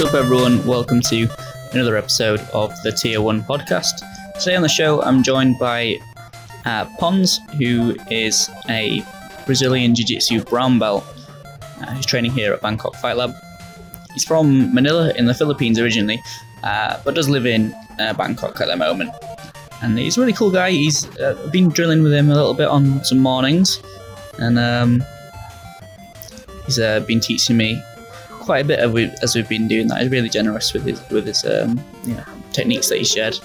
Up, everyone? Welcome to another episode of the Tier 1 podcast. Today on the show, I'm joined by uh, Pons, who is a Brazilian Jiu Jitsu brown belt uh, who's training here at Bangkok Fight Lab. He's from Manila in the Philippines originally, uh, but does live in uh, Bangkok at the moment. And he's a really cool guy. He's uh, been drilling with him a little bit on some mornings, and um, he's uh, been teaching me quite a bit of it as we've been doing that. He's really generous with his with his um, you know, techniques that he shared.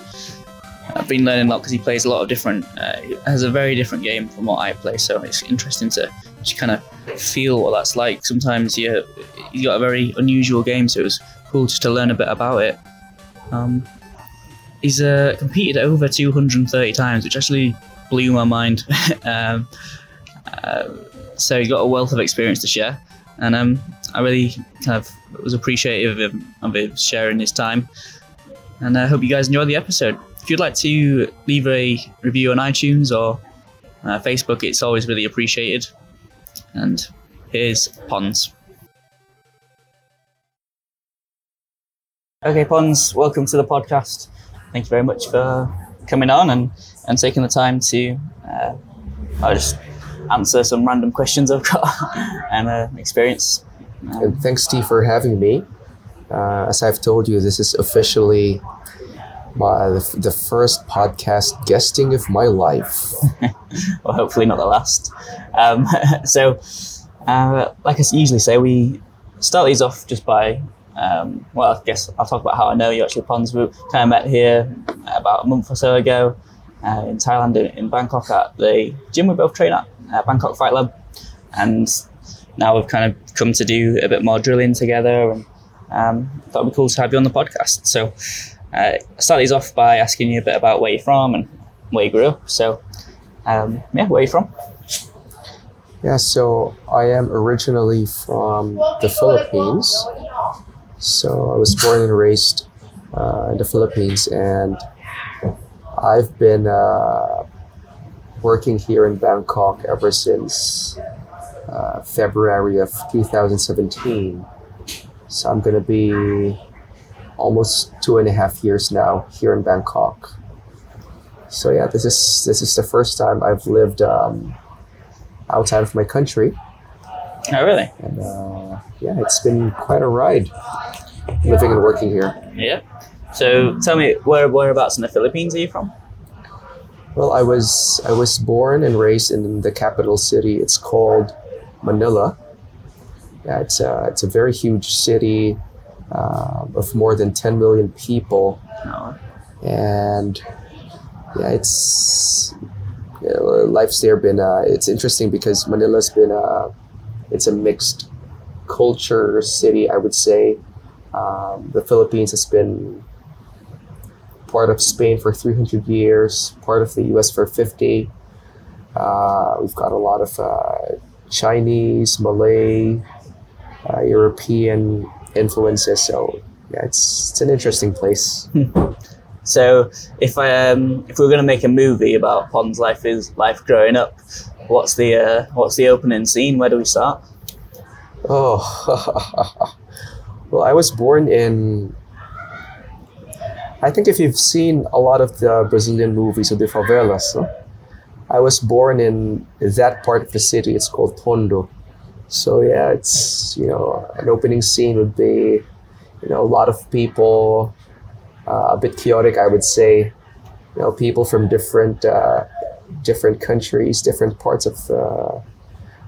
I've been learning a lot because he plays a lot of different, uh, has a very different game from what I play. So it's interesting to just kind of feel what that's like. Sometimes you you got a very unusual game, so it was cool just to learn a bit about it. Um, he's uh, competed over 230 times, which actually blew my mind. um, uh, so he's got a wealth of experience to share, and um, I really kind of was appreciative of him, of him sharing his time. And I hope you guys enjoy the episode. If you'd like to leave a review on iTunes or uh, Facebook, it's always really appreciated. And here's Pons. Okay, Pons, welcome to the podcast. Thank you very much for coming on and, and taking the time to uh, I'll just answer some random questions I've got and uh, experience. Um, thanks, Steve, for having me. Uh, as I've told you, this is officially my, the, the first podcast guesting of my life. well, hopefully not the last. Um, so, uh, like I usually say, we start these off just by, um, well, I guess I'll talk about how I know you actually, Pons. We kind of met here about a month or so ago uh, in Thailand, in, in Bangkok, at the gym we both train at, uh, Bangkok Fight Lab. And now we've kind of come to do a bit more drilling together and um, thought it'd be cool to have you on the podcast. So, uh, I start these off by asking you a bit about where you're from and where you grew up. So, um, yeah, where are you from? Yeah, so I am originally from the Philippines. So I was born and raised uh, in the Philippines, and I've been uh, working here in Bangkok ever since uh, February of 2017. So I'm going to be almost two and a half years now here in Bangkok. So yeah, this is this is the first time I've lived um, outside of my country, Oh, really? and uh, yeah, it's been quite a ride living and working here. Yeah. So tell me, where whereabouts in the Philippines are you from? Well, I was I was born and raised in the capital city. It's called Manila. Yeah, it's a it's a very huge city uh, of more than 10 million people, No. and yeah, it's yeah, life's there been uh, it's interesting because Manila's been a it's a mixed culture city. I would say um, the Philippines has been part of Spain for 300 years, part of the U.S. for 50. Uh, we've got a lot of uh, Chinese, Malay, uh, European influences. So yeah, it's it's an interesting place. So if I um, if we are going to make a movie about Pons' life is life growing up, what's the uh, what's the opening scene? Where do we start? Oh, well, I was born in. I think if you've seen a lot of the Brazilian movies of the favelas, no? I was born in that part of the city. It's called Tondo. So yeah, it's you know an opening scene would be, you know, a lot of people, uh, a bit chaotic, I would say. You know, people from different uh, different countries, different parts of uh,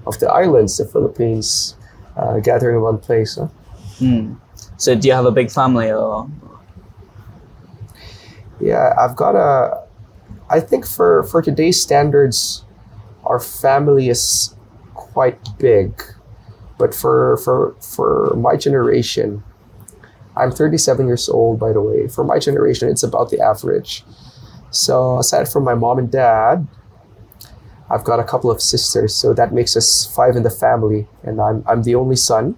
of the islands, the Philippines, uh, gathering in one place. Huh? Hmm. So do you have a big family or? Yeah, I've got a. I think for for today's standards, our family is quite big, but for for for my generation, I'm 37 years old, by the way. For my generation, it's about the average. So aside from my mom and dad, I've got a couple of sisters, so that makes us five in the family, and I'm I'm the only son,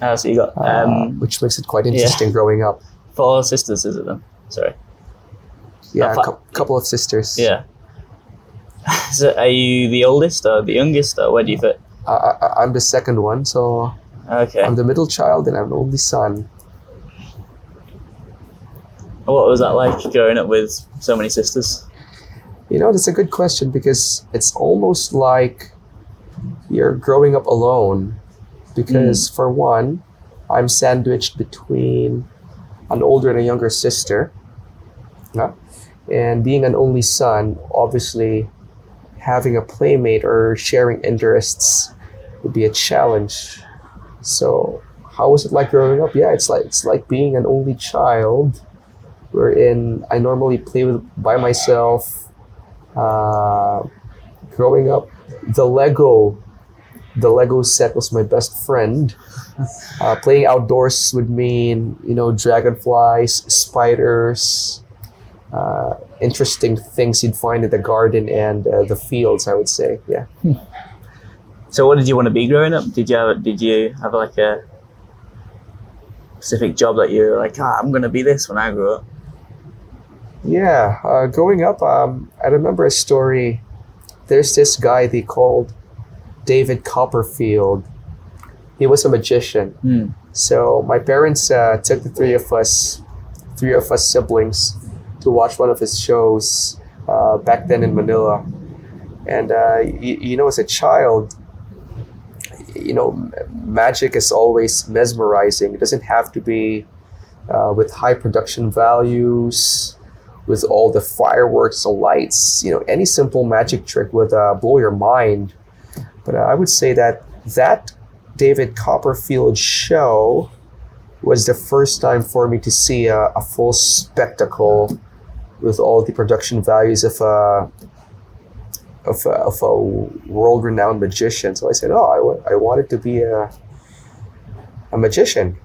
Uh, so you got uh, um, which makes it quite interesting growing up. four sisters, is it then? Sorry. Yeah, a cou- couple of sisters. Yeah. so are you the oldest or the youngest or where do you fit? I, I, I'm the second one, so Okay. I'm the middle child and I'm the only son. What was that like growing up with so many sisters? You know, that's a good question because it's almost like you're growing up alone. Because, hmm. for one, I'm sandwiched between an older and a younger sister. Yeah? And being an only son, obviously, having a playmate or sharing interests would be a challenge. So, how was it like growing up? Yeah, it's like it's like being an only child, wherein I normally play with by myself. Uh, growing up, the Lego, the Lego set was my best friend. Uh, playing outdoors would mean you know dragonflies, spiders, uh, interesting things you'd find in the garden and uh, the fields. I would say, yeah. So, what did you want to be growing up? Did you have, did you have like a specific job that you're like, ah, I'm gonna be this when I grow up? Yeah, uh, growing up, um, I remember a story. There's this guy they called David Copperfield. He was a magician. Hmm. So my parents uh, took the three of us, three of us siblings, to watch one of his shows uh, back then in Manila. And uh, you, you know, as a child, you know, magic is always mesmerizing. It doesn't have to be uh, with high production values, with all the fireworks and lights. You know, any simple magic trick would uh, blow your mind. But uh, I would say that that David Copperfield show was the first time for me to see a, a full spectacle with all the production values of a of a, of a world-renowned magician. So I said, "Oh, I, wa- I wanted to be a a magician."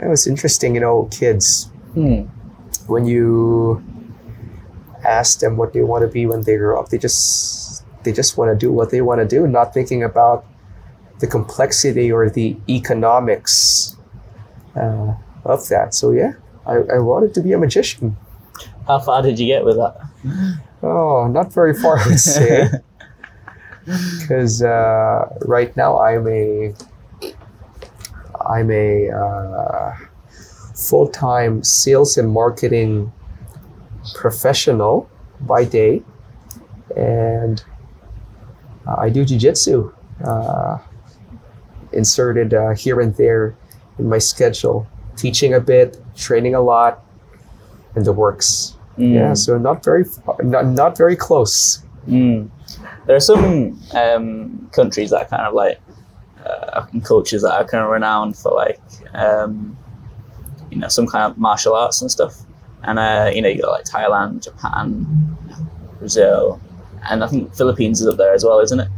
It was interesting, you know, kids Hmm. when you ask them what they want to be when they grow up, they just they just want to do what they want to do, not thinking about the complexity or the economics uh, of that. So yeah, I, I wanted to be a magician. How far did you get with that? Oh, not very far, I would say. Because uh, right now I'm a I'm a uh, full time sales and marketing professional by day, and uh, I do jujitsu uh, inserted uh, here and there in my schedule, teaching a bit, training a lot, and the works. Mm. Yeah, so not very far, not, not very close. Mm. There are some um, countries that are kind of like uh, cultures that are kind of renowned for like um, you know some kind of martial arts and stuff. And uh, you know you got like Thailand, Japan, Brazil, and I think Philippines is up there as well, isn't it?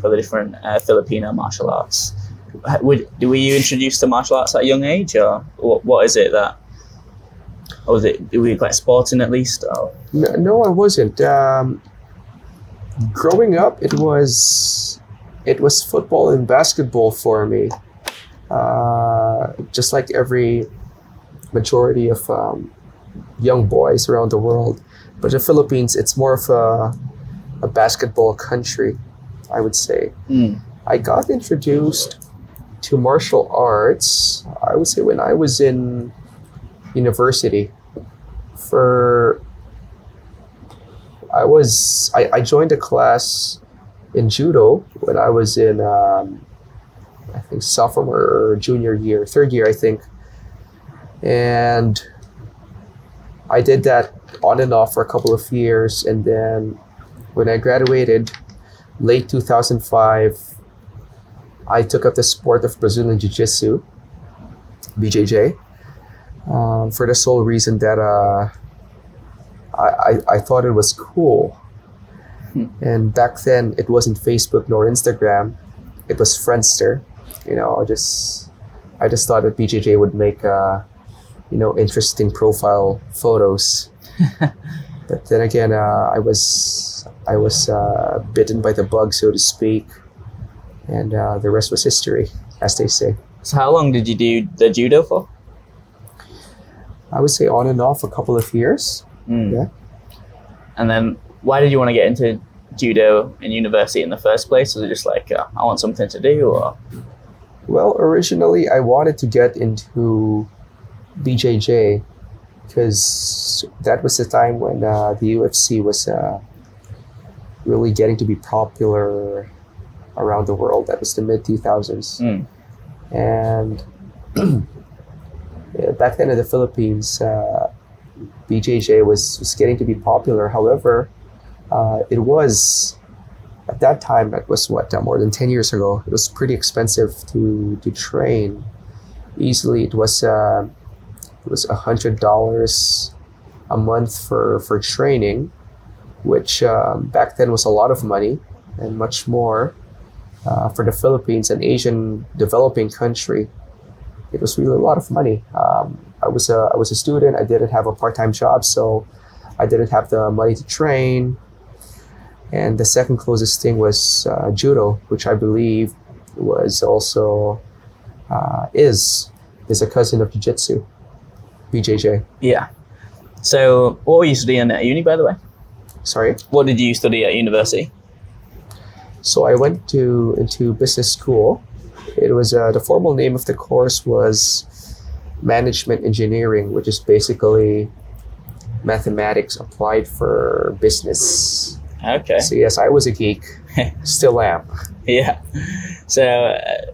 For the different uh, Filipino martial arts. Would were you introduced to martial arts at a young age, or what, what is it that? Or was it were you quite sporting at least? Or? No, no I wasn't. Um, growing up, it was it was football and basketball for me. Uh, just like every majority of um, young boys around the world, but the Philippines, it's more of a a basketball country, I would say. Mm. I got introduced to martial arts, I would say, when I was in university. For I was I, I joined a class in judo when I was in um, I think sophomore or junior year, third year I think, and I did that on and off for a couple of years, and then when I graduated, late 2005, I took up the sport of Brazilian Jiu Jitsu, BJJ, um, for the sole reason that uh, I, I, I thought it was cool. Hmm. And back then, it wasn't Facebook nor Instagram, it was Friendster. You know, I just I just thought that BJJ would make uh, you know interesting profile photos. but then again, uh, I was I was uh, bitten by the bug, so to speak, and uh, the rest was history, as they say. So how long did you do the judo for? I would say on and off a couple of years. Mm. Yeah. And then why did you want to get into judo in university in the first place? Was it just like uh, I want something to do, or Well, originally I wanted to get into BJJ because that was the time when uh, the UFC was uh, really getting to be popular around the world. That was the mid 2000s. Mm. And back then in the Philippines, uh, BJJ was, was getting to be popular. However, uh, it was at that time that was what, uh, more than 10 years ago, it was pretty expensive to, to train. Easily, it was uh, it was $100 a month for, for training, which um, back then was a lot of money and much more uh, for the Philippines, an Asian developing country. It was really a lot of money. Um, I was a I was a student. I didn't have a part time job, so I didn't have the money to train. And the second closest thing was uh, judo, which I believe was also uh, is is a cousin of jiu-jitsu, BJJ. Yeah. So, what were you studying at uni, by the way? Sorry. What did you study at university? So I went to into business school. It was uh, the formal name of the course was management engineering, which is basically mathematics applied for business. Okay. So yes, I was a geek, still am. Yeah. So, uh,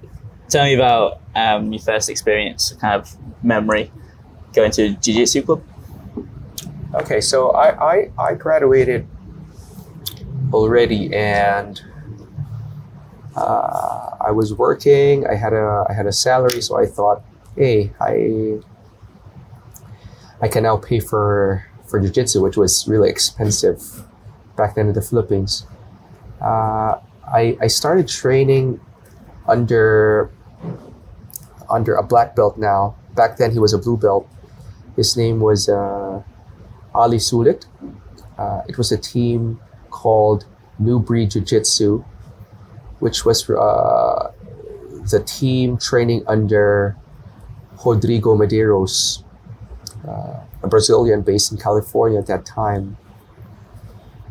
tell me about um, your first experience, kind of memory, going to jiu-jitsu club. Okay, so I, I, I graduated already and uh, I was working. I had a I had a salary, so I thought, hey, I I can now pay for for jiu-jitsu, which was really expensive back then in the Philippines. Uh, I I started training under under a black belt now. Back then he was a blue belt. His name was uh, Ali Sulit. Uh, it was a team called New Breed Jiu Jitsu, which was uh, the team training under Rodrigo Medeiros, uh, a Brazilian based in California at that time.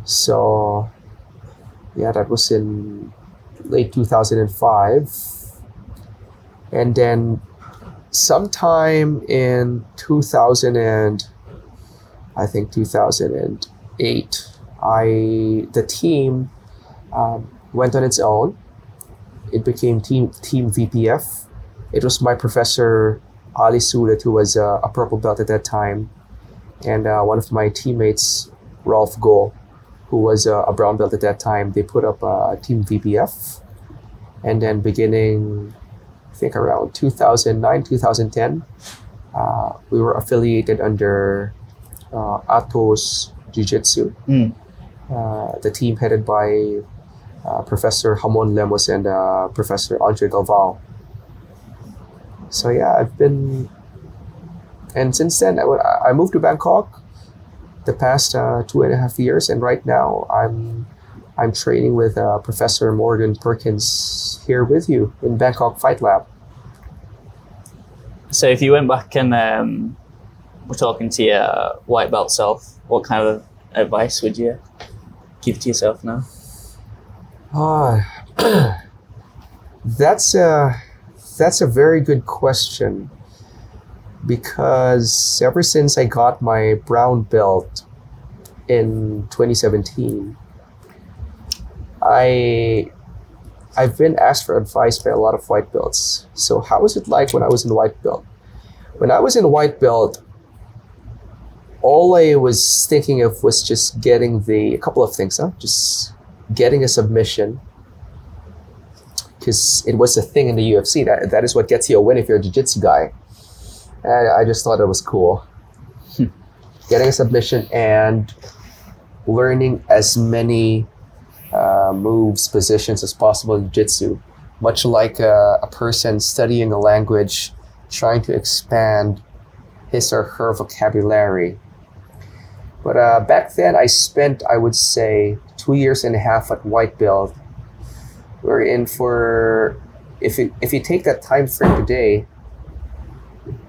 So, yeah, that was in late 2005. And then sometime in 2000 and I think 2008, I the team um, went on its own. It became team team VPF. It was my professor Ali Sulit who was uh, a purple belt at that time, and uh, one of my teammates Rolf Go, who was uh, a brown belt at that time. They put up uh, team VPF, and then beginning, I think around 2009 2010, uh, we were affiliated under uh, Atos Jiu Jitsu. Mm. Uh, the team headed by uh, Professor Ramon Lemos and uh, Professor Andre Galvao. So yeah, I've been, and since then I, I moved to Bangkok, the past uh, two and a half years, and right now I'm I'm training with uh, Professor Morgan Perkins here with you in Bangkok Fight Lab. So, if you went back and um, were talking to your white belt self, what kind of advice would you give to yourself now? Ah, that's a that's a very good question because ever since I got my brown belt in 2017, I I've been asked for advice by a lot of white belts. So how was it like when I was in white belt? When I was in white belt, all I was thinking of was just getting the a couple of things, huh? Just getting a submission because it was a thing in the UFC. That that is what gets you a win if you're a jiu-jitsu guy. And I just thought it was cool. getting a submission and learning as many uh, moves, positions as possible in jiu-jitsu. Much like a, a person studying a language, trying to expand his or her vocabulary. But uh, back then, I spent, I would say, two years and a half at white belt. We're in for, if you, if you take that time frame today,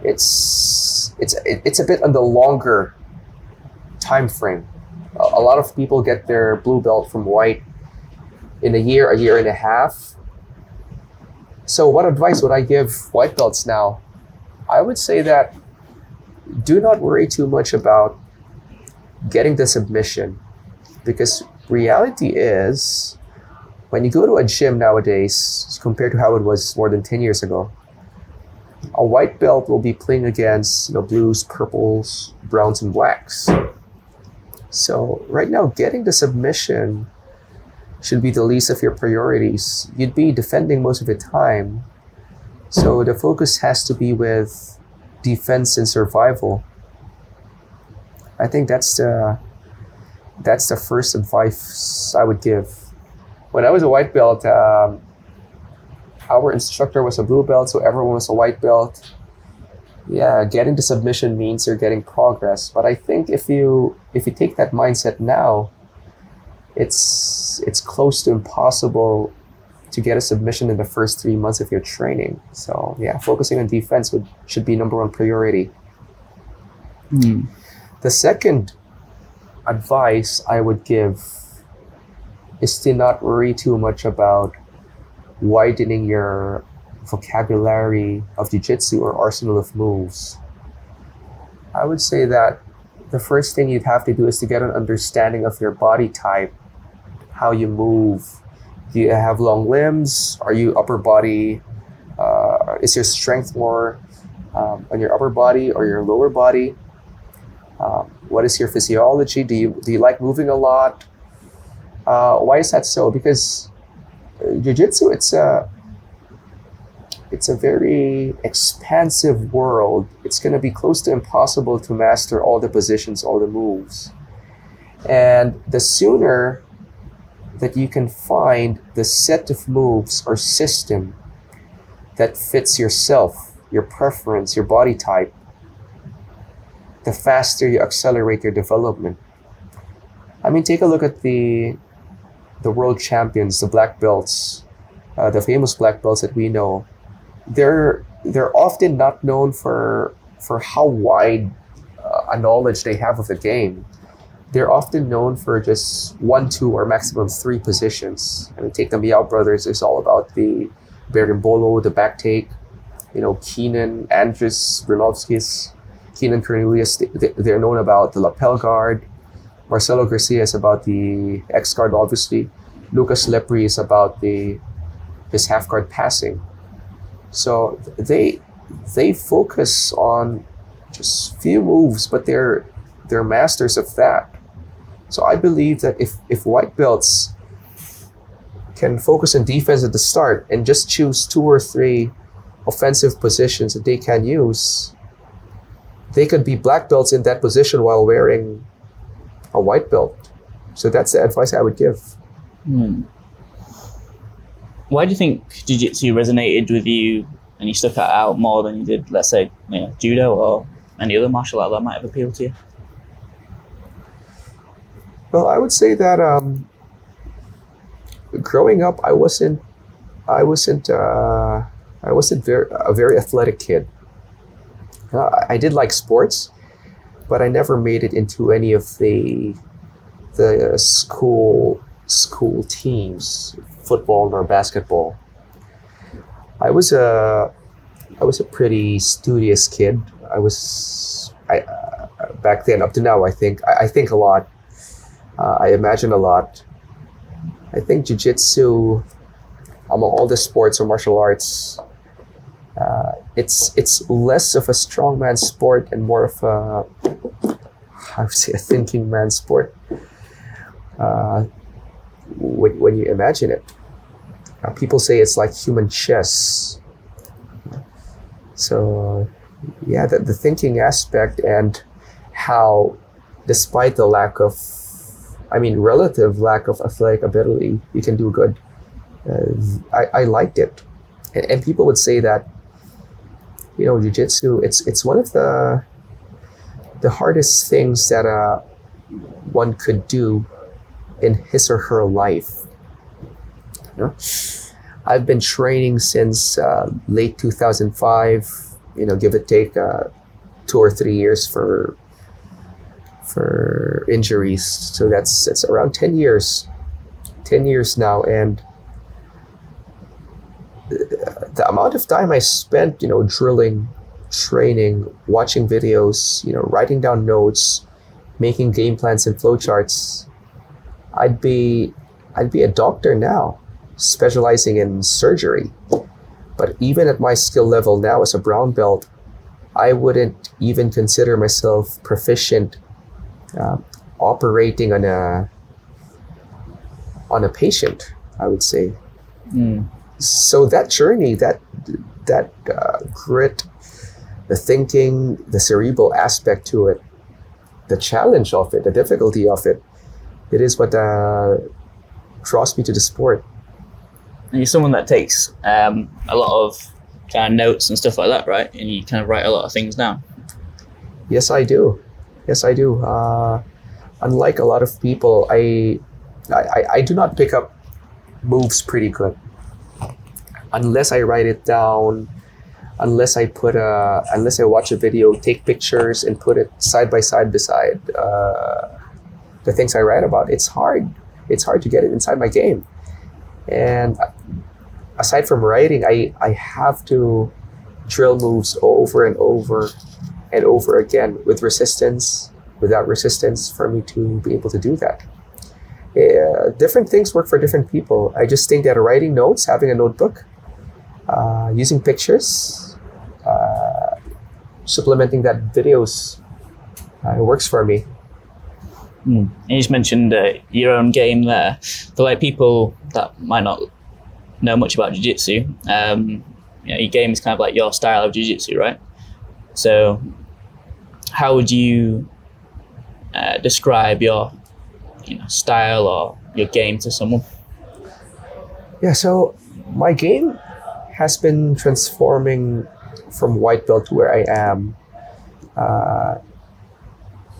it's it's it's a bit on the longer time frame. A, a lot of people get their blue belt from white in a year, a year and a half. So, what advice would I give white belts now? I would say that do not worry too much about getting the submission. Because reality is when you go to a gym nowadays compared to how it was more than 10 years ago a white belt will be playing against you know blues purples browns and blacks. So right now getting the submission should be the least of your priorities. You'd be defending most of the time. So the focus has to be with defense and survival i think that's the that's the first advice I would give. When I was a white belt, um, our instructor was a blue belt, so everyone was a white belt. Yeah, getting to submission means you're getting progress. But I think if you if you take that mindset now, it's it's close to impossible to get a submission in the first three months of your training. So yeah, focusing on defense would should be number one priority. Mm. The second advice I would give is to not worry too much about widening your vocabulary of jiu-jitsu or arsenal of moves. I would say that the first thing you'd have to do is to get an understanding of your body type, how you move. Do you have long limbs? Are you upper body? Uh, is your strength more um, on your upper body or your lower body? Um, what is your physiology? Do you do you like moving a lot? Uh, why is that so? Because uh, jiu-jitsu it's a it's a very expansive world. It's going to be close to impossible to master all the positions, all the moves. And the sooner that you can find the set of moves or system that fits yourself, your preference, your body type, the faster you accelerate your development. I mean, take a look at the the world champions, the black belts, uh, the famous black belts that we know. They're they're often not known for for how wide uh, a knowledge they have of the game. They're often known for just one, two, or maximum three positions. I mean, take the Miyao brothers. It's all about the berimbolo, the back take. You know, Keenan, Andris, Brunovskis, Keenan Cornelius, they're known about the lapel guard. Marcelo Garcia is about the X guard, obviously. Lucas Lepri is about the his half guard passing. So they they focus on just few moves, but they're they're masters of that. So I believe that if if white belts can focus on defense at the start and just choose two or three offensive positions that they can use, they could be black belts in that position while wearing a white belt. So that's the advice I would give. Hmm. Why do you think jiu-jitsu resonated with you and you stuck out more than you did, let's say, you know, judo or any other martial art that might have appealed to you? Well, I would say that um, growing up, I wasn't, I wasn't, uh, I wasn't very a very athletic kid. I did like sports, but I never made it into any of the the school school teams, football or basketball. I was a I was a pretty studious kid. I was I uh, back then up to now. I think I, I think a lot. Uh, I imagine a lot. I think jujitsu, among all the sports or martial arts, uh, it's it's less of a strongman sport and more of a I would say a thinking man sport. Uh, when, when you imagine it, uh, people say it's like human chess. So, yeah, the, the thinking aspect and how, despite the lack of, I mean, relative lack of athletic ability, you can do good. Uh, I, I liked it. And, and people would say that you know, jujitsu, it's it's one of the the hardest things that uh, one could do in his or her life. You know? I've been training since uh, late 2005. You know, give or take uh, two or three years for for injuries. So that's that's around 10 years. 10 years now, and the amount of time I spent, you know, drilling training, watching videos, you know, writing down notes, making game plans and flowcharts, I'd be I'd be a doctor now, specializing in surgery. But even at my skill level now as a brown belt, I wouldn't even consider myself proficient uh, operating on a on a patient. I would say. Mm. So that journey, that that uh, grit, the thinking, the cerebral aspect to it, the challenge of it, the difficulty of it, it is what uh, draws me to the sport. And you're someone that takes um, a lot of kind of notes and stuff like that, right? And you kind of write a lot of things down. Yes, I do. Yes, I do. Uh, unlike a lot of people, I, I I do not pick up moves pretty good unless I write it down. Unless I put a, unless I watch a video, take pictures, and put it side by side beside uh, the things I write about. It's hard. It's hard to get it inside my game. And aside from writing, I, I have to drill moves over and over and over again with resistance, without resistance, for me to be able to do that. Yeah, different things work for different people. I just think that writing notes, having a notebook, uh, using pictures, uh, supplementing that videos, uh, it works for me. Mm. You just mentioned uh, your own game there. For like people that might not know much about jiu-jitsu, um, you know, your game is kind of like your style of jiu-jitsu, right? So, how would you uh, describe your you know, style or your game to someone? Yeah, so my game has been transforming from white belt to where I am. Uh,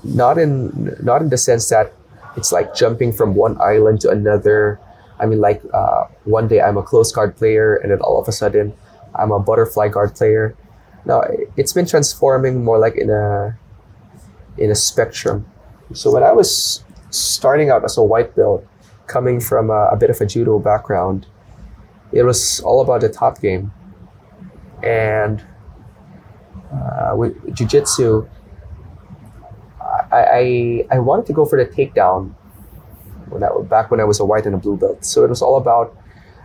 not in not in the sense that it's like jumping from one island to another. I mean, like uh, one day I'm a close guard player, and then all of a sudden I'm a butterfly guard player. Now it's been transforming more like in a in a spectrum. So when I was starting out as a white belt, coming from a, a bit of a judo background, it was all about the top game, and uh, with jiu-jitsu I, I, I wanted to go for the takedown when I, back when I was a white and a blue belt. So it was all about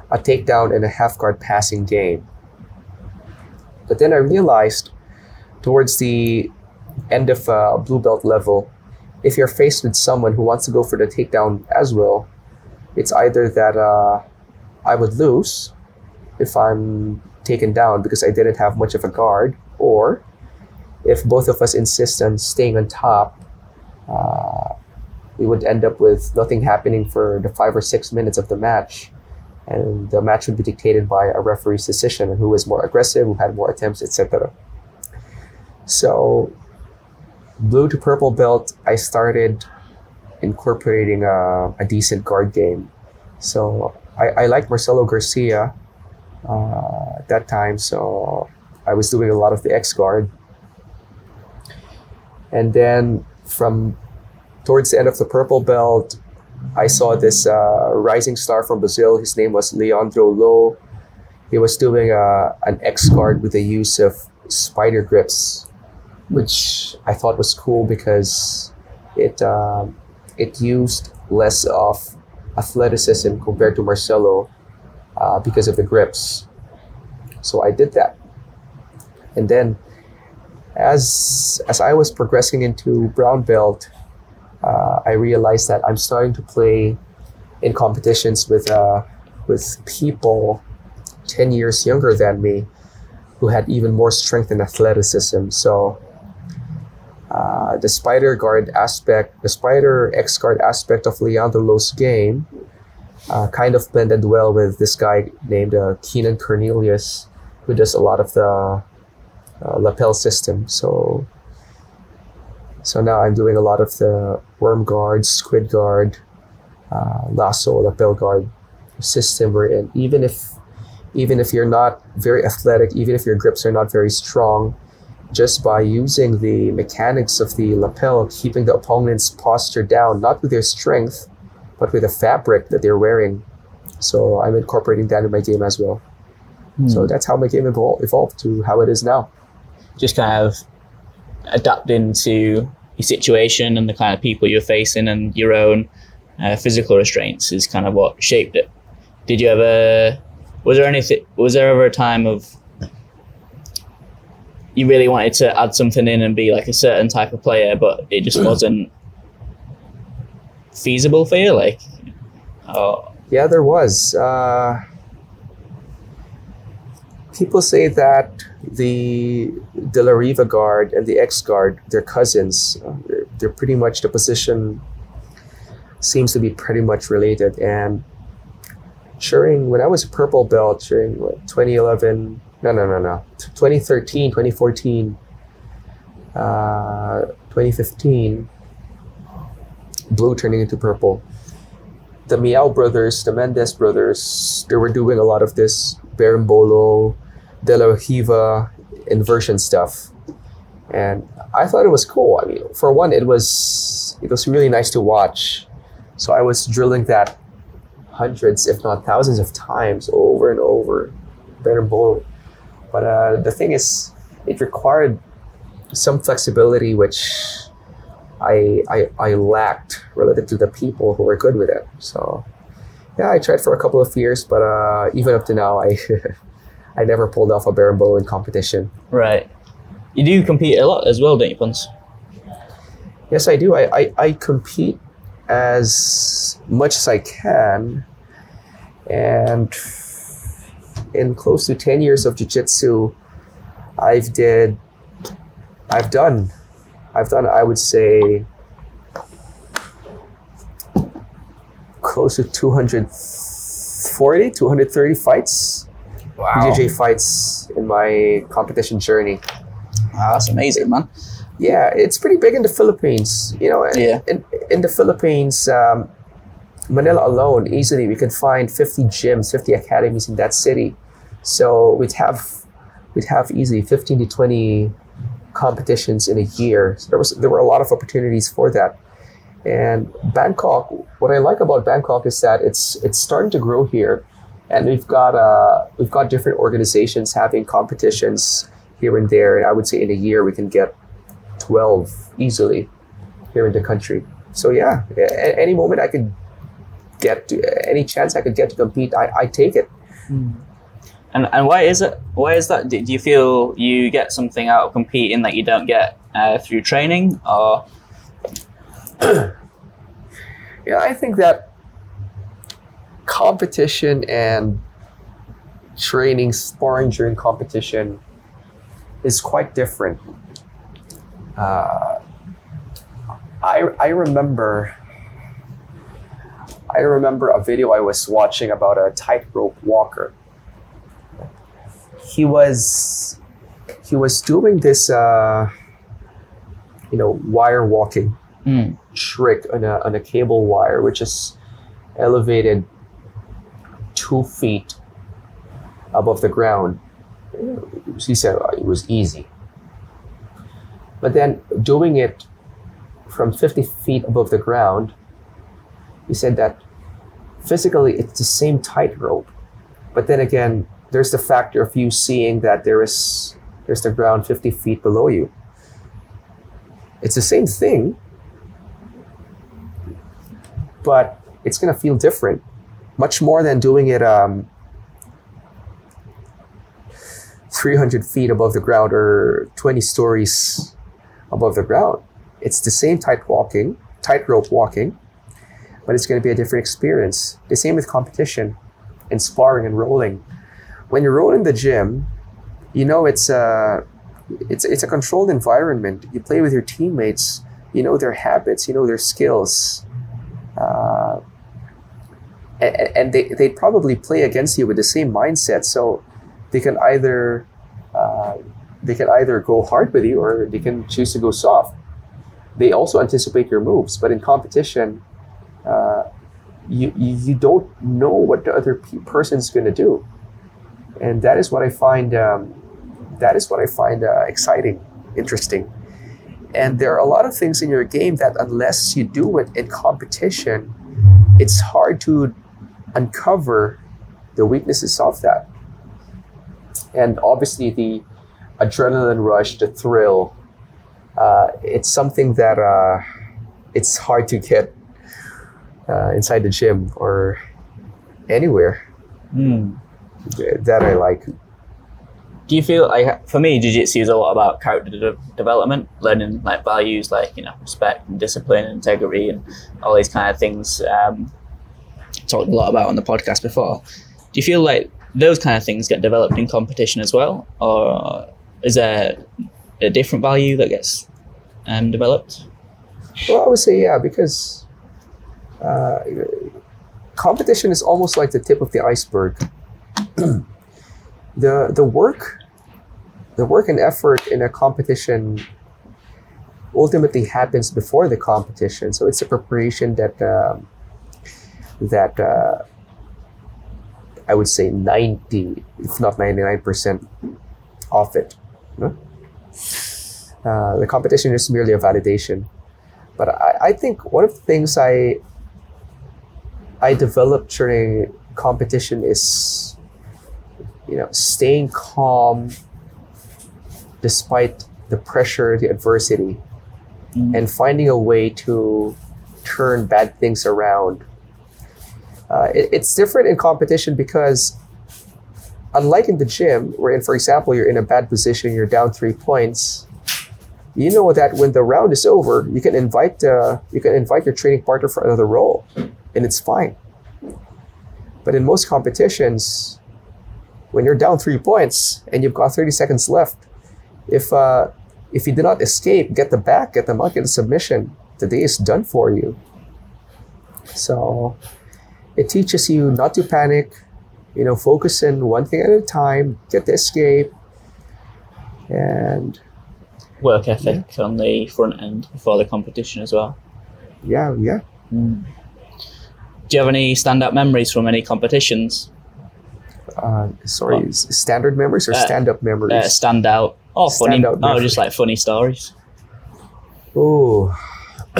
a takedown and a half guard passing game. But then I realized towards the end of uh, blue belt level, if you're faced with someone who wants to go for the takedown as well, it's either that uh, I would lose if I'm taken down because I didn't have much of a guard, or if both of us insist on staying on top, uh, we would end up with nothing happening for the five or six minutes of the match. And the match would be dictated by a referee's decision who was more aggressive, who had more attempts, etc. So, blue to purple belt, I started incorporating a, a decent guard game. So, I, I liked Marcelo Garcia uh, at that time, so I was doing a lot of the X guard. And then from towards the end of the purple belt, I saw this uh, rising star from Brazil. His name was Leandro Lo. He was doing uh, an X guard with the use of spider grips, which I thought was cool because it uh, it used less of athleticism compared to Marcelo uh, because of the grips. So I did that, and then as as I was progressing into brown belt, uh, I realized that I'm starting to play in competitions with uh, with people ten years younger than me, who had even more strength and athleticism. So. Uh, the spider guard aspect, the spider X guard aspect of Leandro Lo's game, uh, kind of blended well with this guy named uh, Keenan Cornelius, who does a lot of the uh, lapel system. So so now I'm doing a lot of the worm guard, squid guard, uh, lasso, lapel guard system We're in. even if even if you're not very athletic, even if your grips are not very strong, just by using the mechanics of the lapel, keeping the opponent's posture down, not with their strength, but with the fabric that they're wearing. So I'm incorporating that in my game as well. So Hmm. that's how my game evol- evolved to how it is now. just kind of adapting to your situation and the kind of people you're facing and your own uh, physical restraints is kind of what shaped it. Did you ever? Was there anything? Was there ever a time of you really wanted to add something in and be like a certain type of player, but it just wasn't feasible for you? Like, oh, Yeah, there was. Uh, people say that the De La Riva guard and the X guard, they're cousins. Uh, they're, they're pretty much the position seems to be pretty much related. And during when I was a purple belt during what, 2011, no, no, no, no, 2013, 2014, uh, 2015, blue turning into purple the Miyao brothers, the Mendes brothers, they were doing a lot of this Berimbolo, De La Riva inversion stuff. And I thought it was cool. I mean, for one, it was it was really nice to watch. So I was drilling that hundreds, if not thousands of times over and over, Berimbolo. But uh, the thing is, it required some flexibility, which I, I I lacked relative to the people who were good with it. So yeah, I tried for a couple of years, but uh, even up to now, I I never pulled off a berimbolo in competition. right. You do compete a lot as well, don't you, Pons? Yes, I do. I, I, I compete as much as I can, and in close to ten years of jiu-jitsu, I've did I've done I've done I would say close to 240 230 fights Wow. BJJ fights in my competition journey Wow, that's amazing, man. yeah it's pretty big in the Philippines you know Yeah. in, in the Philippines um, Manila alone easily we can find 50 gyms 50 academies in that city. So we'd have we'd have easily 15 to 20 competitions in a year. So there was there were a lot of opportunities for that. And Bangkok what I like about Bangkok is that it's it's starting to grow here. And we've got uh, we've got different organizations having competitions here and there. And I would say in a year we can get 12 easily here in the country. So yeah any moment I could get to, any chance I could get to compete I, I take it And and why is it? Why is that? Do do you feel you get something out of competing that you don't get uh, through training, or Yeah, I think that competition and training, sparring during competition is quite different. Uh, I, I remember I remember a video I was watching about a tightrope walker. He was he was doing this uh, you know wire walking Mm. trick on a, on a cable wire, which is elevated two feet above the ground. He said uh, it was easy. But then doing it from 50 feet above the ground, he said that physically it's the same tightrope. But then again, there's the factor of you seeing that there is there's the ground 50 feet below you. It's the same thing, but it's going to feel different much more than doing it um, 300 feet above the ground or 20 stories above the ground it's the same tight walking tightrope walking but it's going to be a different experience. The same with competition and sparring and rolling. When you roll in the gym you know it's a it's, it's a controlled environment. You play with your teammates. You know their habits. You know their skills. Uh, and, and they, they probably play against you with the same mindset. So they can either uh, they can either go hard with you or they can choose to go soft. They also anticipate your moves but in competition uh, you, you don't know what the other pe- person's going to do and that is what i find um, that is what i find uh, exciting interesting and there are a lot of things in your game that unless you do it in competition it's hard to uncover the weaknesses of that and obviously the adrenaline rush, the thrill. Uh, it's something that uh, it's hard to get uh, inside the gym or anywhere Hmm. that I like. Do you feel like for me, jiu-jitsu is a lot about character de- development, learning like values like you know respect and discipline, and integrity, and all these kind of things. Um, talked a lot about on the podcast before. Do you feel like those kind of things get developed in competition as well, or is there a different value that gets um, developed? Well, I would say yeah, because uh, competition is almost like the tip of the iceberg. the the work, the work and effort in a competition ultimately happens before the competition. So it's a preparation that um, that uh, I would say ninety, if not ninety nine percent, of it. Uh, the competition is merely a validation but I, I think one of the things I I developed during competition is you know staying calm despite the pressure, the adversity, Mm. and finding a way to turn bad things around. Uh, it- it's different in competition because unlike in the gym, wherein, for example, you're in a bad position, you're down three points, you know that when the round is over, you can invite uh, you can invite your training partner for another roll, and it's fine. But in most competitions, when you're down three points and you've got 30 seconds left, if uh, if you do not escape, get the back, get the mount, get the submission, the day is done for you. So it teaches you not to panic, you know, focus in one thing at a time, get the escape, and Work ethic on the front end before the competition as well. yeah, yeah. Do you have any standout memories from any competitions? Uh, sorry, standard memories or uh, stand-up memories? Uh, stand out or funny? Standout Oh, just like funny stories. Oh,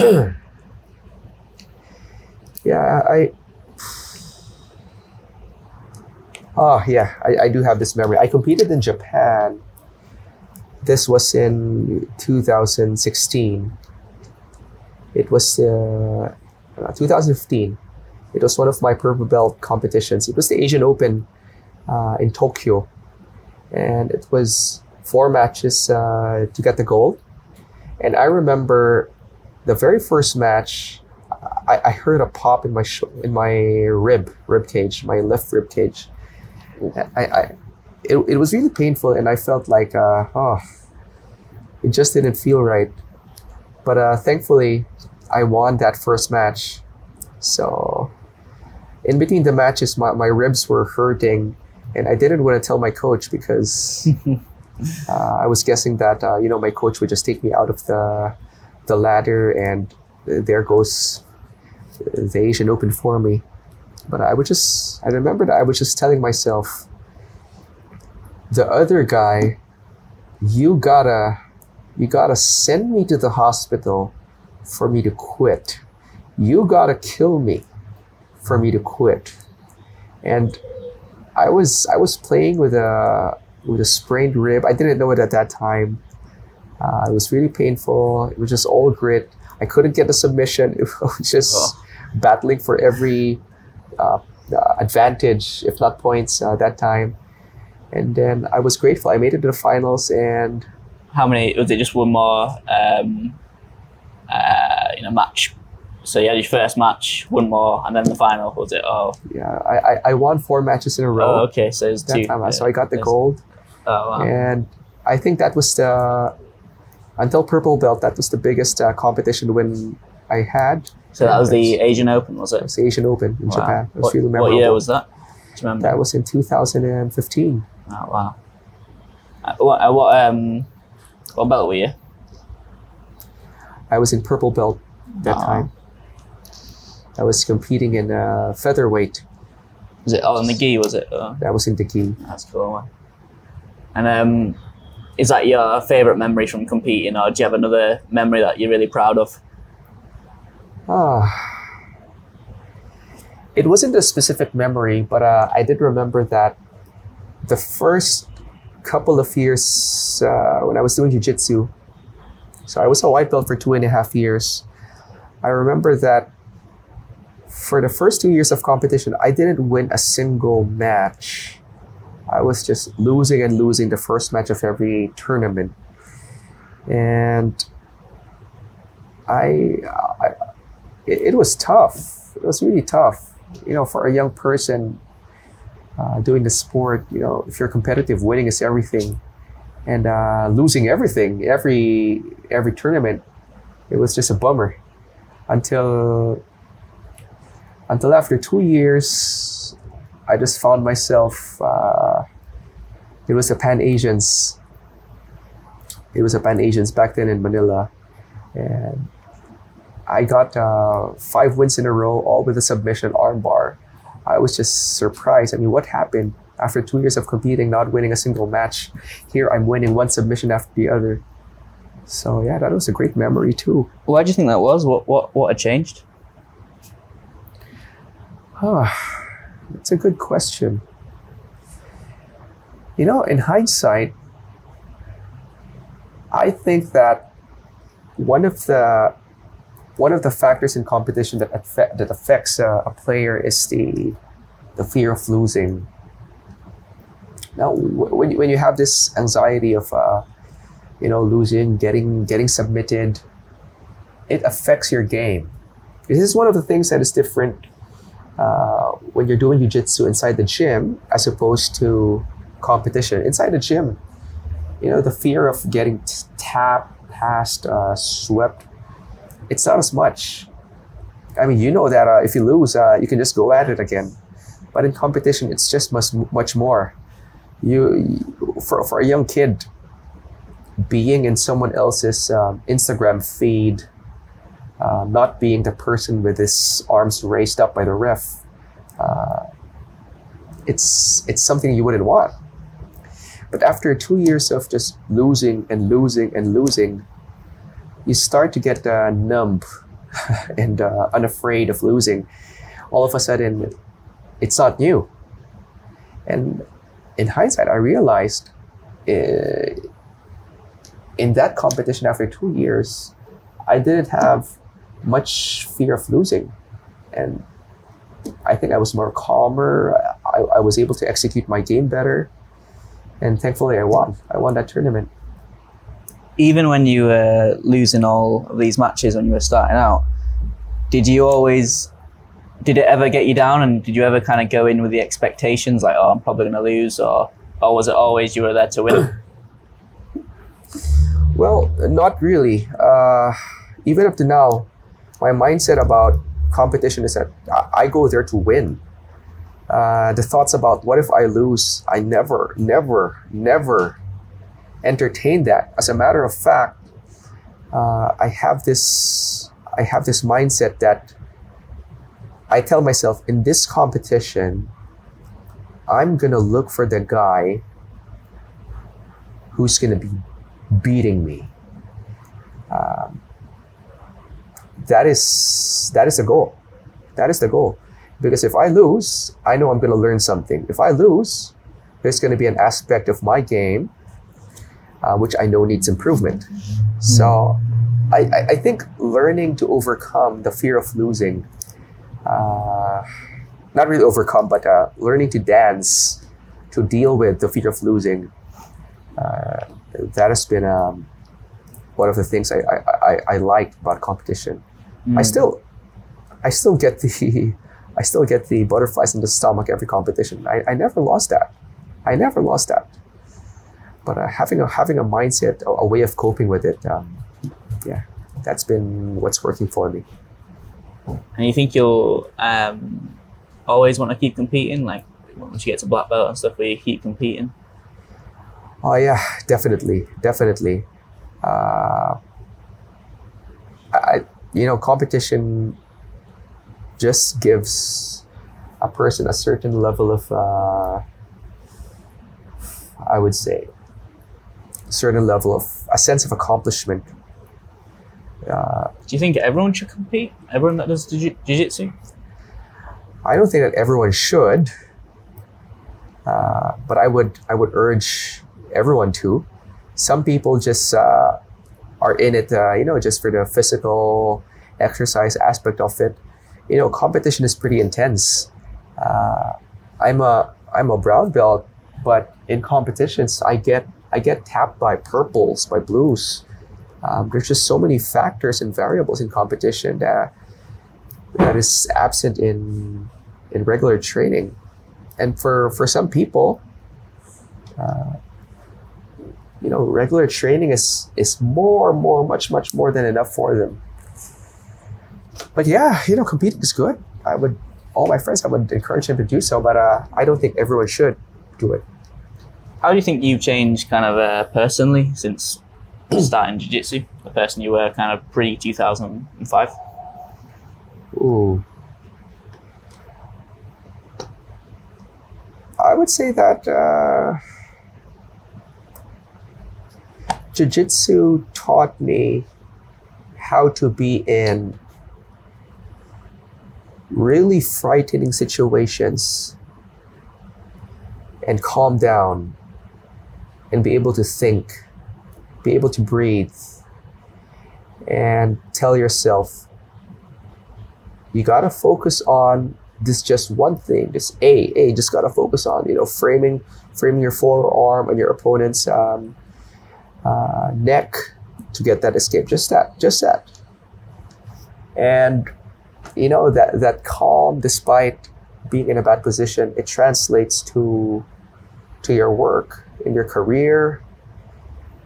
yeah, I. Oh yeah, I, I do have this memory. I competed in Japan. This was in 2016. It was uh, uh, 2015. It was one of my purple belt competitions. It was the Asian Open uh, in Tokyo, and it was four matches uh, to get the gold. And I remember the very first match, I, I heard a pop in my sh- in my rib rib cage, my left rib cage. I, I it, it was really painful, and I felt like uh, oh, it just didn't feel right. But uh, thankfully, I won that first match. So, in between the matches, my, my ribs were hurting, and I didn't want to tell my coach because uh, I was guessing that uh, you know my coach would just take me out of the the ladder, and there goes the Asian Open for me. But I would just I remember that I was just telling myself, the other guy, you gotta you gotta send me to the hospital for me to quit. You gotta kill me for me to quit. And I was I was playing with a with a sprained rib. I didn't know it at that time. Uh, it was really painful. It was just all grit. I couldn't get a submission. It was just battling for every uh, uh, advantage, if not points, uh, that time. And then I was grateful. I made it to the finals, and How many? Was it just one more? Um, uh, you know, match. So you had your first match, one more, and then the final. Was it? Oh, yeah, I, I, I won four matches in a row oh okay. So it's that two. time. So I got the gold, Oh wow. and I think that was the until purple belt. That was the biggest uh, competition win I had. So that was the Asian Open, was It it? was the Asian Open in Wow. Japan. It was What, really what year was that? Do you remember? that was in 2015. Oh wow. Uh, what? Uh, what? Um. What belt were you? I was in purple belt that Ah. time. I was competing in uh, featherweight. Was it? Oh, in the gi, was it? Oh, That was in the gi. that's cool. Man. And um, is that your favorite memory from competing, or do you have another memory that you're really proud of? Ah. It wasn't a specific memory, but uh, I did remember that the first couple of years uh, when I was doing jiu-jitsu. So I was a white belt for two and a half years. I remember that for the first two years of competition, I didn't win a single match. I was just losing and losing the first match of every tournament. And I, I it, it was tough. It was really tough. You know, for a young person uh, doing the sport, you know, if you're competitive, winning is everything, and uh, losing everything every every tournament, it was just a bummer. Until until after two years, I just found myself. Uh, it was a Pan Asians. It was a Pan Asians back then in Manila, and I got uh, five wins in a row, all with a submission armbar. I was just surprised. I mean, what happened after two years of competing, not winning a single match? Here I'm winning one submission after the other. So yeah, that was a great memory too. Why do you think that was? What what what had changed? Ah, that's a good question. You know, in hindsight, I think that one of the one of the factors in competition that affect, that affects a, a player is the the fear of losing. Now, when you, when you have this anxiety of uh, you know losing, getting getting submitted, it affects your game. This is one of the things that is different uh, when you're doing jiu-jitsu inside the gym as opposed to competition inside the gym. You know the fear of getting t- tapped, passed, uh, swept it's not as much. I mean, you know that uh, if you lose, uh, you can just go at it again. But in competition, it's just much much more. You, for for a young kid, being in someone else's um, Instagram feed, uh, not being the person with his arms raised up by the ref, uh, it's it's something you wouldn't want. But after two years of just losing and losing and losing, you start to get uh, numb and uh, unafraid of losing. All of a sudden, it's not new. And in hindsight, I realized uh, in that competition after two years, I didn't have much fear of losing. And I think I was more calmer. I, I was able to execute my game better. And thankfully, I won. I won that tournament even when you were losing all of these matches when you were starting out, did you always did it ever get you down and did you ever kind of go in with the expectations like oh I'm probably going to lose or or was it always you were there to win? well, not really. Uh, even up to now, my mindset about competition is that I go there to win. Uh, the thoughts about what if I lose, I never, never, never entertain that. As a matter of fact, uh, I have this I have this mindset that I tell myself in this competition, I'm gonna look for the guy who's gonna be beating me. Um, that is that is the goal. That is the goal. Because if I lose, I know I'm gonna learn something. If I lose, there's gonna be an aspect of my game uh, which I know needs improvement. So I, I, think learning to overcome the fear of losing, uh, not really overcome, but uh, learning to dance to deal with the fear of losing, uh, that has been um, one of the things I, I, I, I like about competition. Mm. I still I still get the I still get the butterflies in the stomach every competition. I, I never lost that. I never lost that but uh, having a having a mindset, a, a, way of coping with it, um, yeah, that's been what's working for me. And you think you'll um, always want to keep competing, like once you get to black belt and stuff, where you keep competing? Oh yeah, definitely, definitely. Uh, I, you know, competition just gives a person a certain level of, uh, I would say, a certain level of a sense of accomplishment. Uh, Do you think everyone should compete? Everyone that does jiu-jitsu? I don't think that everyone should, uh, but I would I would urge everyone to. Some people just uh, are in it, uh, you know, just for the physical exercise aspect of it. You know, competition is pretty intense. Uh, I'm a I'm a brown belt, but in competitions, I get I get tapped by purples, by blues. Um, there's just so many factors and variables in competition that that is absent in in regular training, and for for some people, uh, you know, regular training is is more, more, much, much more than enough for them. But yeah, you know, competing is good. I would all my friends, I would encourage them to do so, but uh, I don't think everyone should do it. How do you think you've changed kind of uh, personally since starting jiu jitsu? The person you were kind of pre 2005? Ooh. I would say that uh, Jiu Jitsu taught me how to be in really frightening situations and calm down and be able to think, be able to breathe, and tell yourself, you gotta focus on this just one thing, this A, A, just gotta focus on, you know, framing, framing your forearm and your opponent's um, uh, neck to get that escape. Just that, just that. And you know that that calm, despite being in a bad position, it translates to to your work in your career.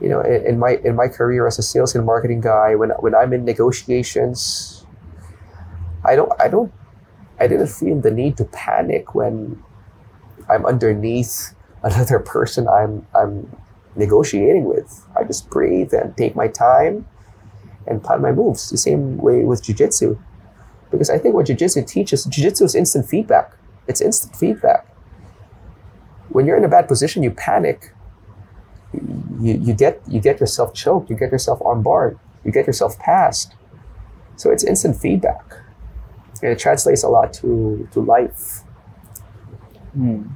You know, in, in my in my career as a sales and marketing guy, when when I'm in negotiations, I don't I don't I didn't feel the need to panic when I'm underneath another person I'm I'm negotiating with. I just breathe and take my time and plan my moves. The same way with jujitsu. Because I think what jiu-jitsu teaches, jiu-jitsu is instant feedback. It's instant feedback. When you're in a bad position, you panic. You, you get you get yourself choked, you get yourself arm barred, you get yourself passed. So it's instant feedback. And it translates a lot to, to life. Hmm.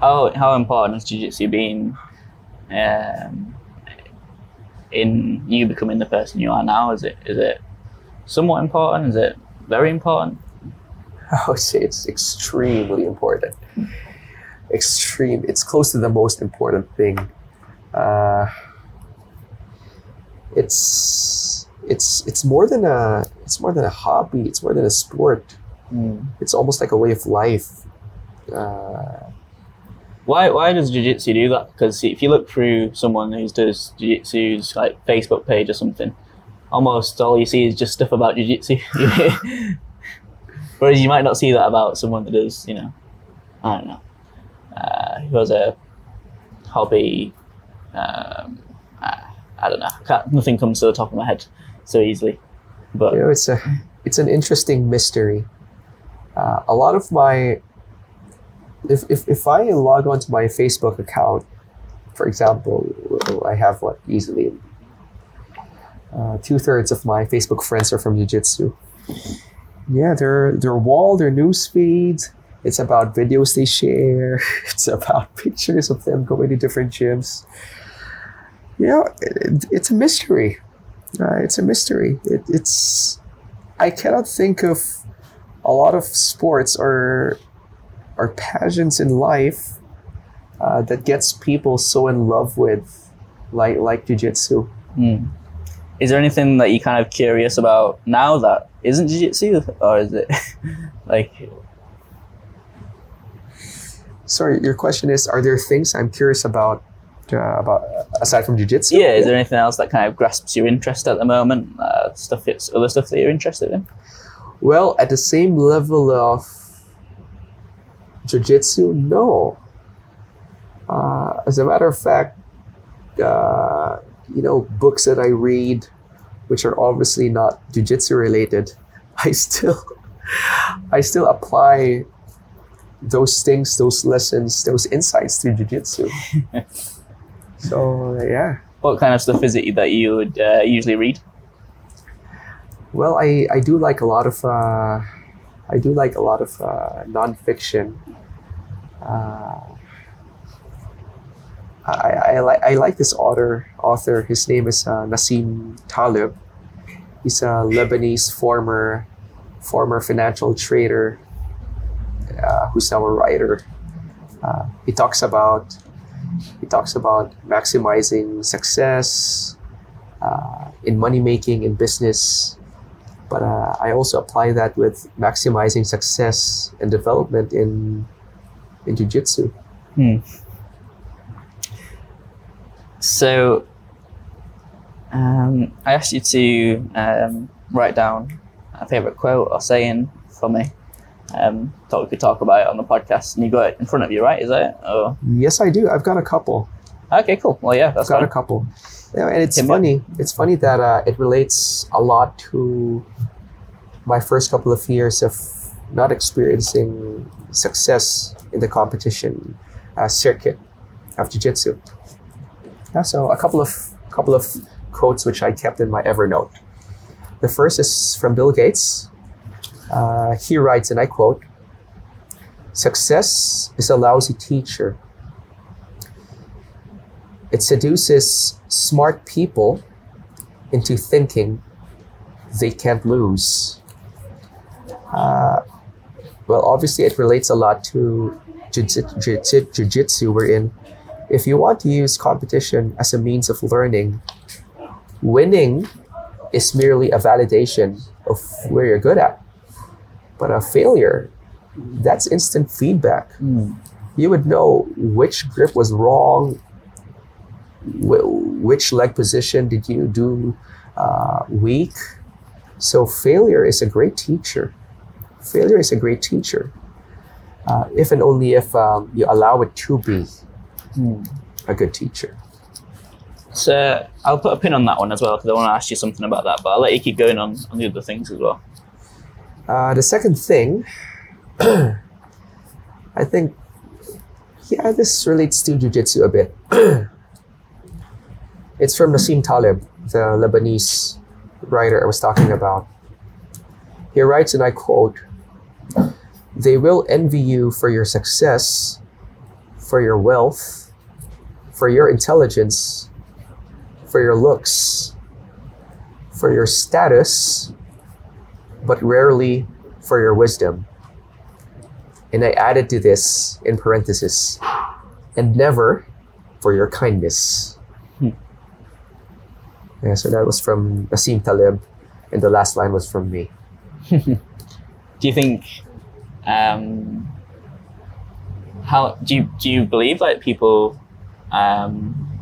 How, how important has jiu-jitsu been um, in you becoming the person you are now? Is it is it somewhat important? Is it very important? I would say it's extremely important. Extreme. It's close to the most important thing. Uh, it's it's it's more than a it's more than a hobby. It's more than a sport. Mm. It's almost like a way of life. Uh, Why why does jiu-jitsu do that? Because if you look through someone who does jiu-jitsu's like Facebook page or something, almost all you see is just stuff about jiu-jitsu. Whereas you might not see that about someone that does, you know, I don't know, uh, who has a hobby. Um, I, I don't know. Nothing comes to the top of my head so easily. But you know, it's a it's an interesting mystery. Uh, a lot of my if, if if I log onto my Facebook account, for example, I have what easily uh, two thirds of my Facebook friends are from Jiu Jitsu. Yeah, their their wall, their news feeds. It's about videos they share. It's about pictures of them going to different gyms. You know, it, it, it's a mystery. Uh, it's a mystery. It, it's I cannot think of a lot of sports or or passions in life uh, that gets people so in love with like like jujitsu. Hmm. Is there anything that you're kind of curious about now that isn't jiu-jitsu, or is it like Sorry, your question is: Are there things I'm curious about uh, about aside from jujitsu? yeah? Is there anything else that kind of grasps your interest at the moment? Uh, stuff, it's other stuff that you're interested in. Well, at the same level of jiu-jitsu, no. Uh, as a matter of fact, uh, you know, books that I read, which are obviously not jiu-jitsu related, I still, I still apply those things, those lessons, those insights to jiu-jitsu. so yeah. What kind of stuff is it that you would uh, usually read? Well, I, I do like a lot of uh, I do like a lot of uh, nonfiction. Uh, I, I, like I like this author. Author, his name is uh, Nassim Taleb. He's a Lebanese former former financial trader uh, who's now a writer. Uh, he talks about he talks about maximizing success uh, in money making in business, but uh, I also apply that with maximizing success and development in in jiu-jitsu. Hmm. So, um, I asked you to um, write down a favorite quote or saying for me. Um, thought we could talk about it on the podcast, and you got it in front of you, right? Is that? Or Yes, I do. I've got a couple. okay, cool. Well, yeah, that's I've got a fine. Couple. Yeah, and it's funny. It's funny that uh, it relates a lot to my first couple of years of not experiencing success in the competition uh, circuit of jiu-jitsu. Yeah, so a couple of couple of quotes which I kept in my Evernote. The first is from Bill Gates. Uh, he writes, and I quote: "Success is a lousy teacher." It seduces smart people into thinking they can't lose. Uh, well, obviously, it relates a lot to jiu-jitsu, jiu-jitsu, wherein if you want to use competition as a means of learning, winning is merely a validation of where you're good at. But a failure, that's instant feedback Hmm. you would know which grip was wrong, wh- which leg position did you do uh, weak. So failure is a great teacher. Failure is a great teacher, uh, if and only if um, you allow it to be Hmm. a good teacher. So I'll put a pin on that one as well because I want to ask you something about that. But I'll let you keep going on on the other things as well. Uh, the second thing, I think, yeah, this relates to jujitsu a bit. it's from Nassim Taleb, the Lebanese writer I was talking about. He writes, and I quote, They will envy you for your success, for your wealth, for your intelligence, for your looks, for your status, but rarely for your wisdom. And I added to this in parenthesis, and never for your kindness. Yeah, so that was from Nassim Taleb, and the last line was from me. Do you think? Um, how do you do you believe like people? Um,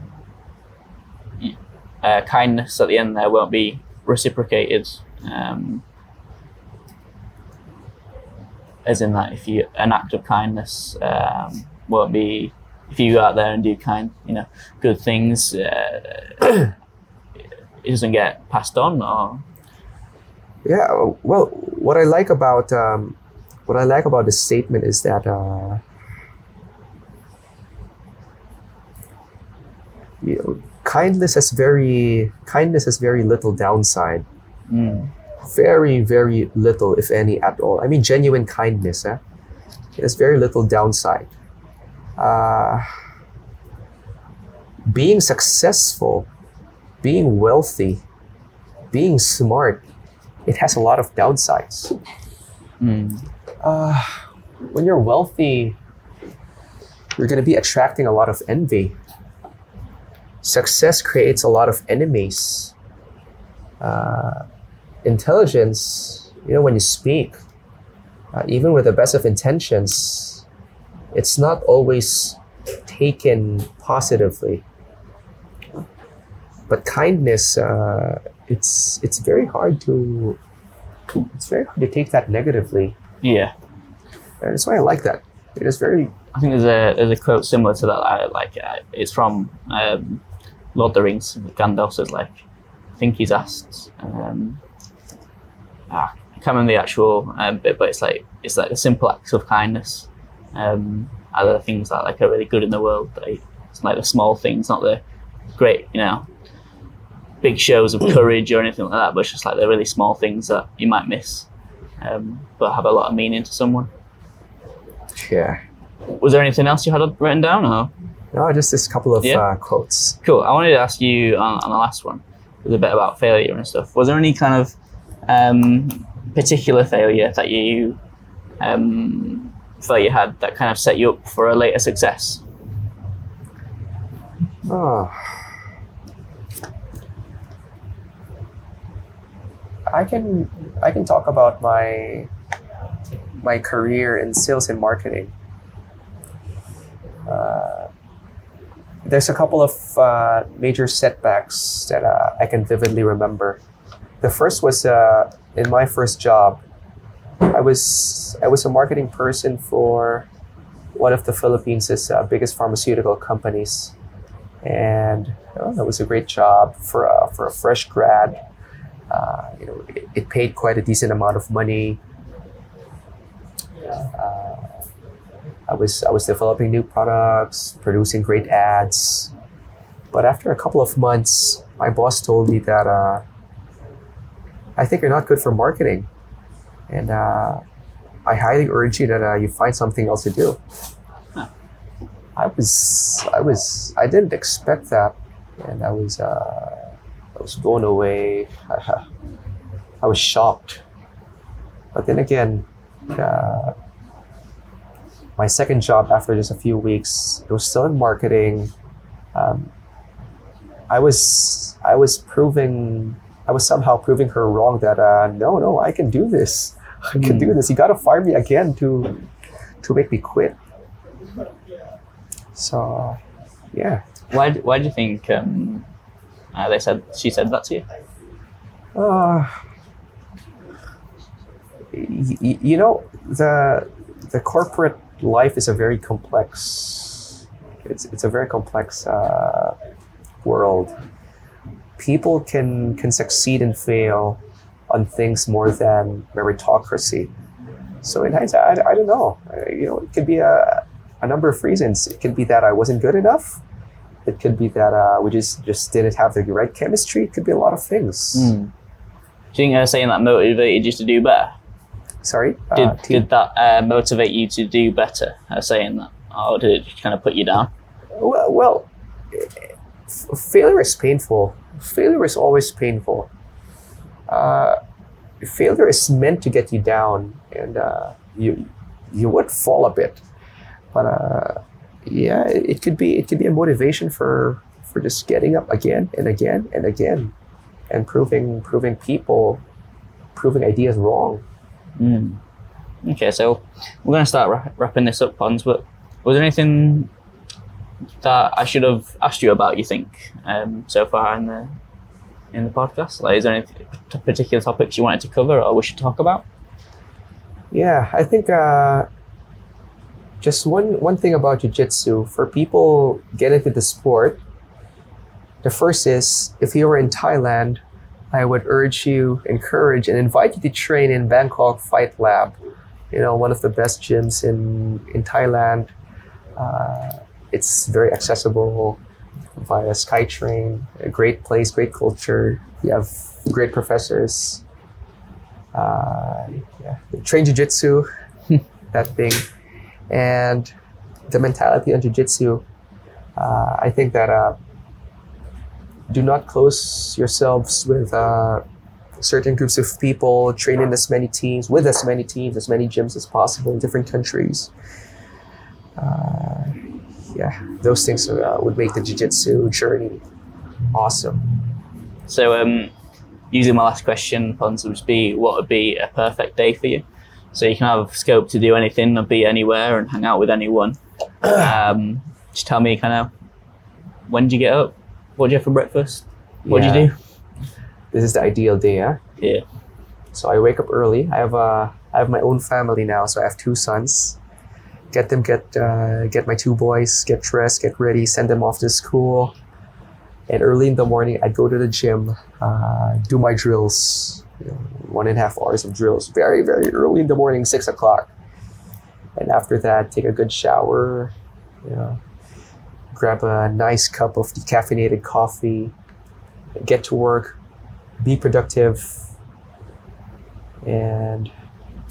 uh, kindness at the end there won't be reciprocated. Um, as in that if you an act of kindness um, won't be if you go out there and do kind you know good things uh, it doesn't get passed on or Yeah, well, what I like about um, what I like about this statement is that uh, you know, kindness has very kindness has very little downside. mm, very very little if any at all i mean genuine kindness eh? there's very little downside uh, being successful being wealthy being smart it has a lot of downsides. Mm, uh, when you're wealthy you're going to be attracting a lot of envy. Success creates a lot of enemies. Uh, intelligence you know when you speak uh, even with the best of intentions it's not always taken positively but kindness uh, it's it's very hard to it's very hard to take that negatively yeah and that's why I like that. It is very I think there's a there's a quote similar to that. I, like uh, it's from um, Lord of the Rings. Gandalf says like, I think he's asked. Um, ah, I can't remember the actual um, bit, but it's like it's like the simple acts of kindness. Um, are the things that like are really good in the world. Like, it's like the small things, not the great, you know, big shows of courage or anything like that. But it's just like the really small things that you might miss, um, but have a lot of meaning to someone. yeah. Was there anything else you had written down, or? No, just this couple of Yeah. uh, quotes. Cool. I wanted to ask you on, on the last one, it was a bit about failure and stuff. Was there any kind of um, particular failure that you um, felt you had that kind of set you up for a later success? Oh. I can I can talk about my my career in sales and marketing. Uh, there's a couple of uh, major setbacks that uh, I can vividly remember. The first was uh, in my first job. I was I was a marketing person for one of the Philippines' uh, biggest pharmaceutical companies and know, that was a great job for a, for a fresh grad. Uh, you know, it, it paid quite a decent amount of money. Uh, I was I was developing new products, producing great ads, but after a couple of months, my boss told me that uh, I think you're not good for marketing, and uh, I highly urge you that uh, you find something else to do. I was, I was, I didn't expect that, and I was, uh, was blown away. I was shocked. But then again, uh, my second job after just a few weeks, it was still in marketing. Um, I was, I was proving, I was somehow proving her wrong that uh, no, no, I can do this. I can do this. You got to fire me again to, to make me quit. So, yeah. Why, why do you think um, uh, they said she said that to you? Uh, y- you know, the the corporate life is a very complex. It's it's a very complex uh, world. People can can succeed and fail on things more than meritocracy. So in hindsight, I, I don't know. Uh, you know, it could be a a number of reasons. It could be that I wasn't good enough. It could be that uh, we just just didn't have the right chemistry. It could be a lot of things. Do you think her saying that motivated you to do better? Sorry. Did, uh, did that uh, motivate you to do better? Her saying that, or did it kind of put you down? Well, well f- failure is painful. Failure is always painful. Uh, failure is meant to get you down, and uh, you you would fall a bit. But uh, yeah, it, could be it could be a motivation for for just getting up again and again and again, and proving proving people, proving ideas wrong. Mm. Okay, so we're going to start wra- wrapping this up, Pons. But was there anything that I should have asked you about? You think um, so far in the in the podcast? Like, is there any particular topics you wanted to cover or we should talk about? Yeah, I think uh, just one one thing about jiu-jitsu for people get into the sport. The first is if you were in Thailand, I would urge you, encourage, and invite you to train in Bangkok Fight Lab. You know, one of the best gyms in in Thailand. Uh, it's very accessible via SkyTrain. A great place, great culture. You have great professors. Uh, yeah, train jiu-jitsu, that thing, and the mentality on jiu-jitsu. Uh, I think that uh, do not close yourselves with uh, certain groups of people. Train in as many teams, with as many teams, as many gyms as possible in different countries. Uh, yeah, those things uh, would make the jiu-jitsu journey awesome. So, um, using my last question, Pons, would be what would be a perfect day for you? So you can have scope to do anything and be anywhere and hang out with anyone. Um, just tell me kind of when do you get up? What do you have for breakfast? What do you do? This is the ideal day, huh? Yeah. So I wake up early. I have uh, I have my own family now, so I have two sons. Get them, get uh, get my two boys, get dressed, get ready, send them off to school. And early in the morning, I'd go to the gym, uh, do my drills, you know, one and a half hours of drills, very very early in the morning, six o'clock. And after that, take a good shower, you know, grab a nice cup of decaffeinated coffee, get to work, be productive, and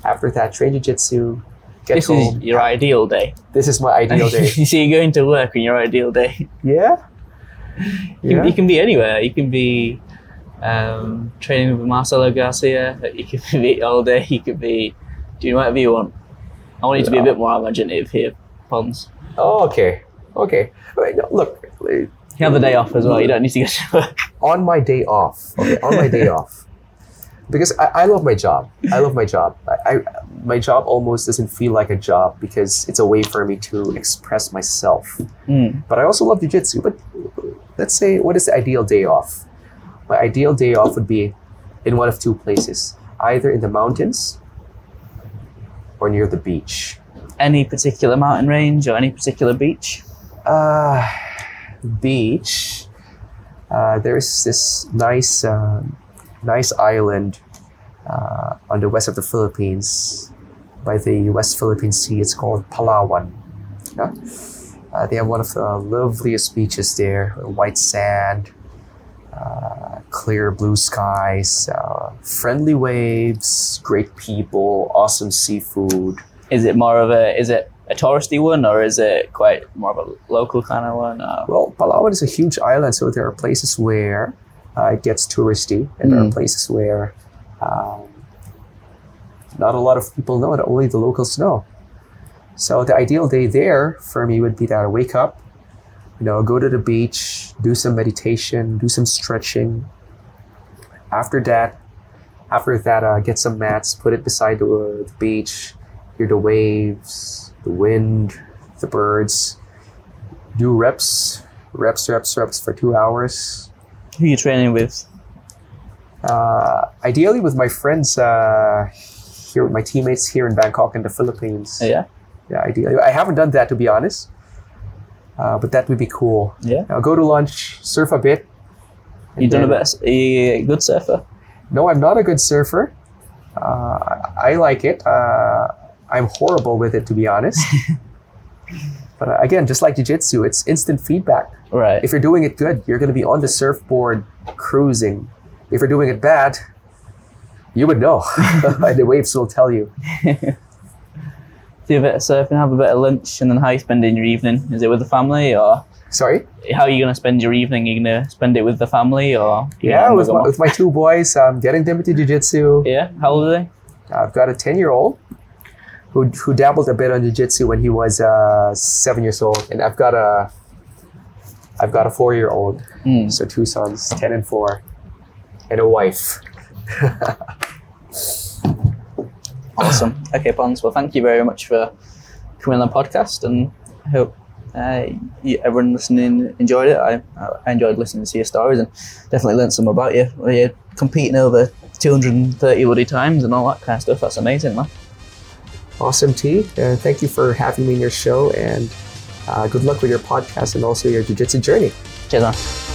after that train jiu-jitsu get This home. is your ideal day. this is my ideal day. so you're going to work on your ideal day. yeah. You, Yeah. you can be anywhere. You can be um, training with Marcelo Garcia. You could be all day. You could be doing whatever you want. I want you to be a bit more imaginative here, Pons. Oh, okay. Okay. Wait, no, look, You have the day off as well. You don't need to go to work. on my day off. Okay, on my day off. Because I, I love my job. I love my job. I, I my job almost doesn't feel like a job because it's a way for me to express myself. Mm. But I also love jujitsu. But let's say, what is the ideal day off? My ideal day off would be in one of two places, either in the mountains or near the beach. Any particular mountain range or any particular beach? Uh, beach. Uh, there's this nice, um nice island uh, on the west of the Philippines, by the West Philippine Sea. It's called Palawan. Yeah? Uh, they have one of the loveliest beaches there. White sand, uh, clear blue skies, uh, friendly waves, great people, awesome seafood. Is it more of a is it a touristy one or is it quite more of a local kind of one? Or? Well, Palawan is a huge island, so there are places where uh, it gets touristy, and there are Mm. places where um, not a lot of people know it. Only the locals know. So the ideal day there for me would be that I wake up, you know, go to the beach, do some meditation, do some stretching. After that, after that, uh, get some mats, put it beside the, uh, the beach, hear the waves, the wind, the birds. Do reps, reps, reps, reps for two hours. Who are you training with? Uh, ideally, with my friends uh, here, my teammates here in Bangkok in the Philippines. Yeah, Yeah, ideally. I haven't done that to be honest, uh, but that would be cool. yeah. I'll go to lunch, surf a bit. You done a bit? A good surfer? No, I'm not a good surfer. Uh, I like it. Uh, I'm horrible with it, to be honest. but uh, again, just like jiu-jitsu, it's instant feedback. Right. If you're doing it good, you're going to be on the surfboard cruising. If you're doing it bad, you would know. the waves will tell you. do a bit of surfing, have a bit of lunch, and then how you spending your evening? Is it with the family, or Sorry? how are you gonna spend your evening? Are you gonna spend it with the family, or Yeah, with my, with my two boys, I'm getting them into jiu-jitsu. yeah. How old are they? I've got a 10-year-old who, who dabbled a bit on jiu-jitsu when he was uh, seven years old. And I've got a I've got a four-year-old. Mm. So two sons, 10 and 4, and a wife. Awesome. Okay, Pons. Well, thank you very much for coming on the podcast, and I hope uh, you, everyone listening enjoyed it. I, I enjoyed listening to your stories and definitely learned some about you. Well, You're competing over 230 woody times and all that kind of stuff. That's amazing, man. Awesome, T. Uh, thank you for having me in your show, and uh, good luck with your podcast and also your jiu-jitsu journey. Cheers, man.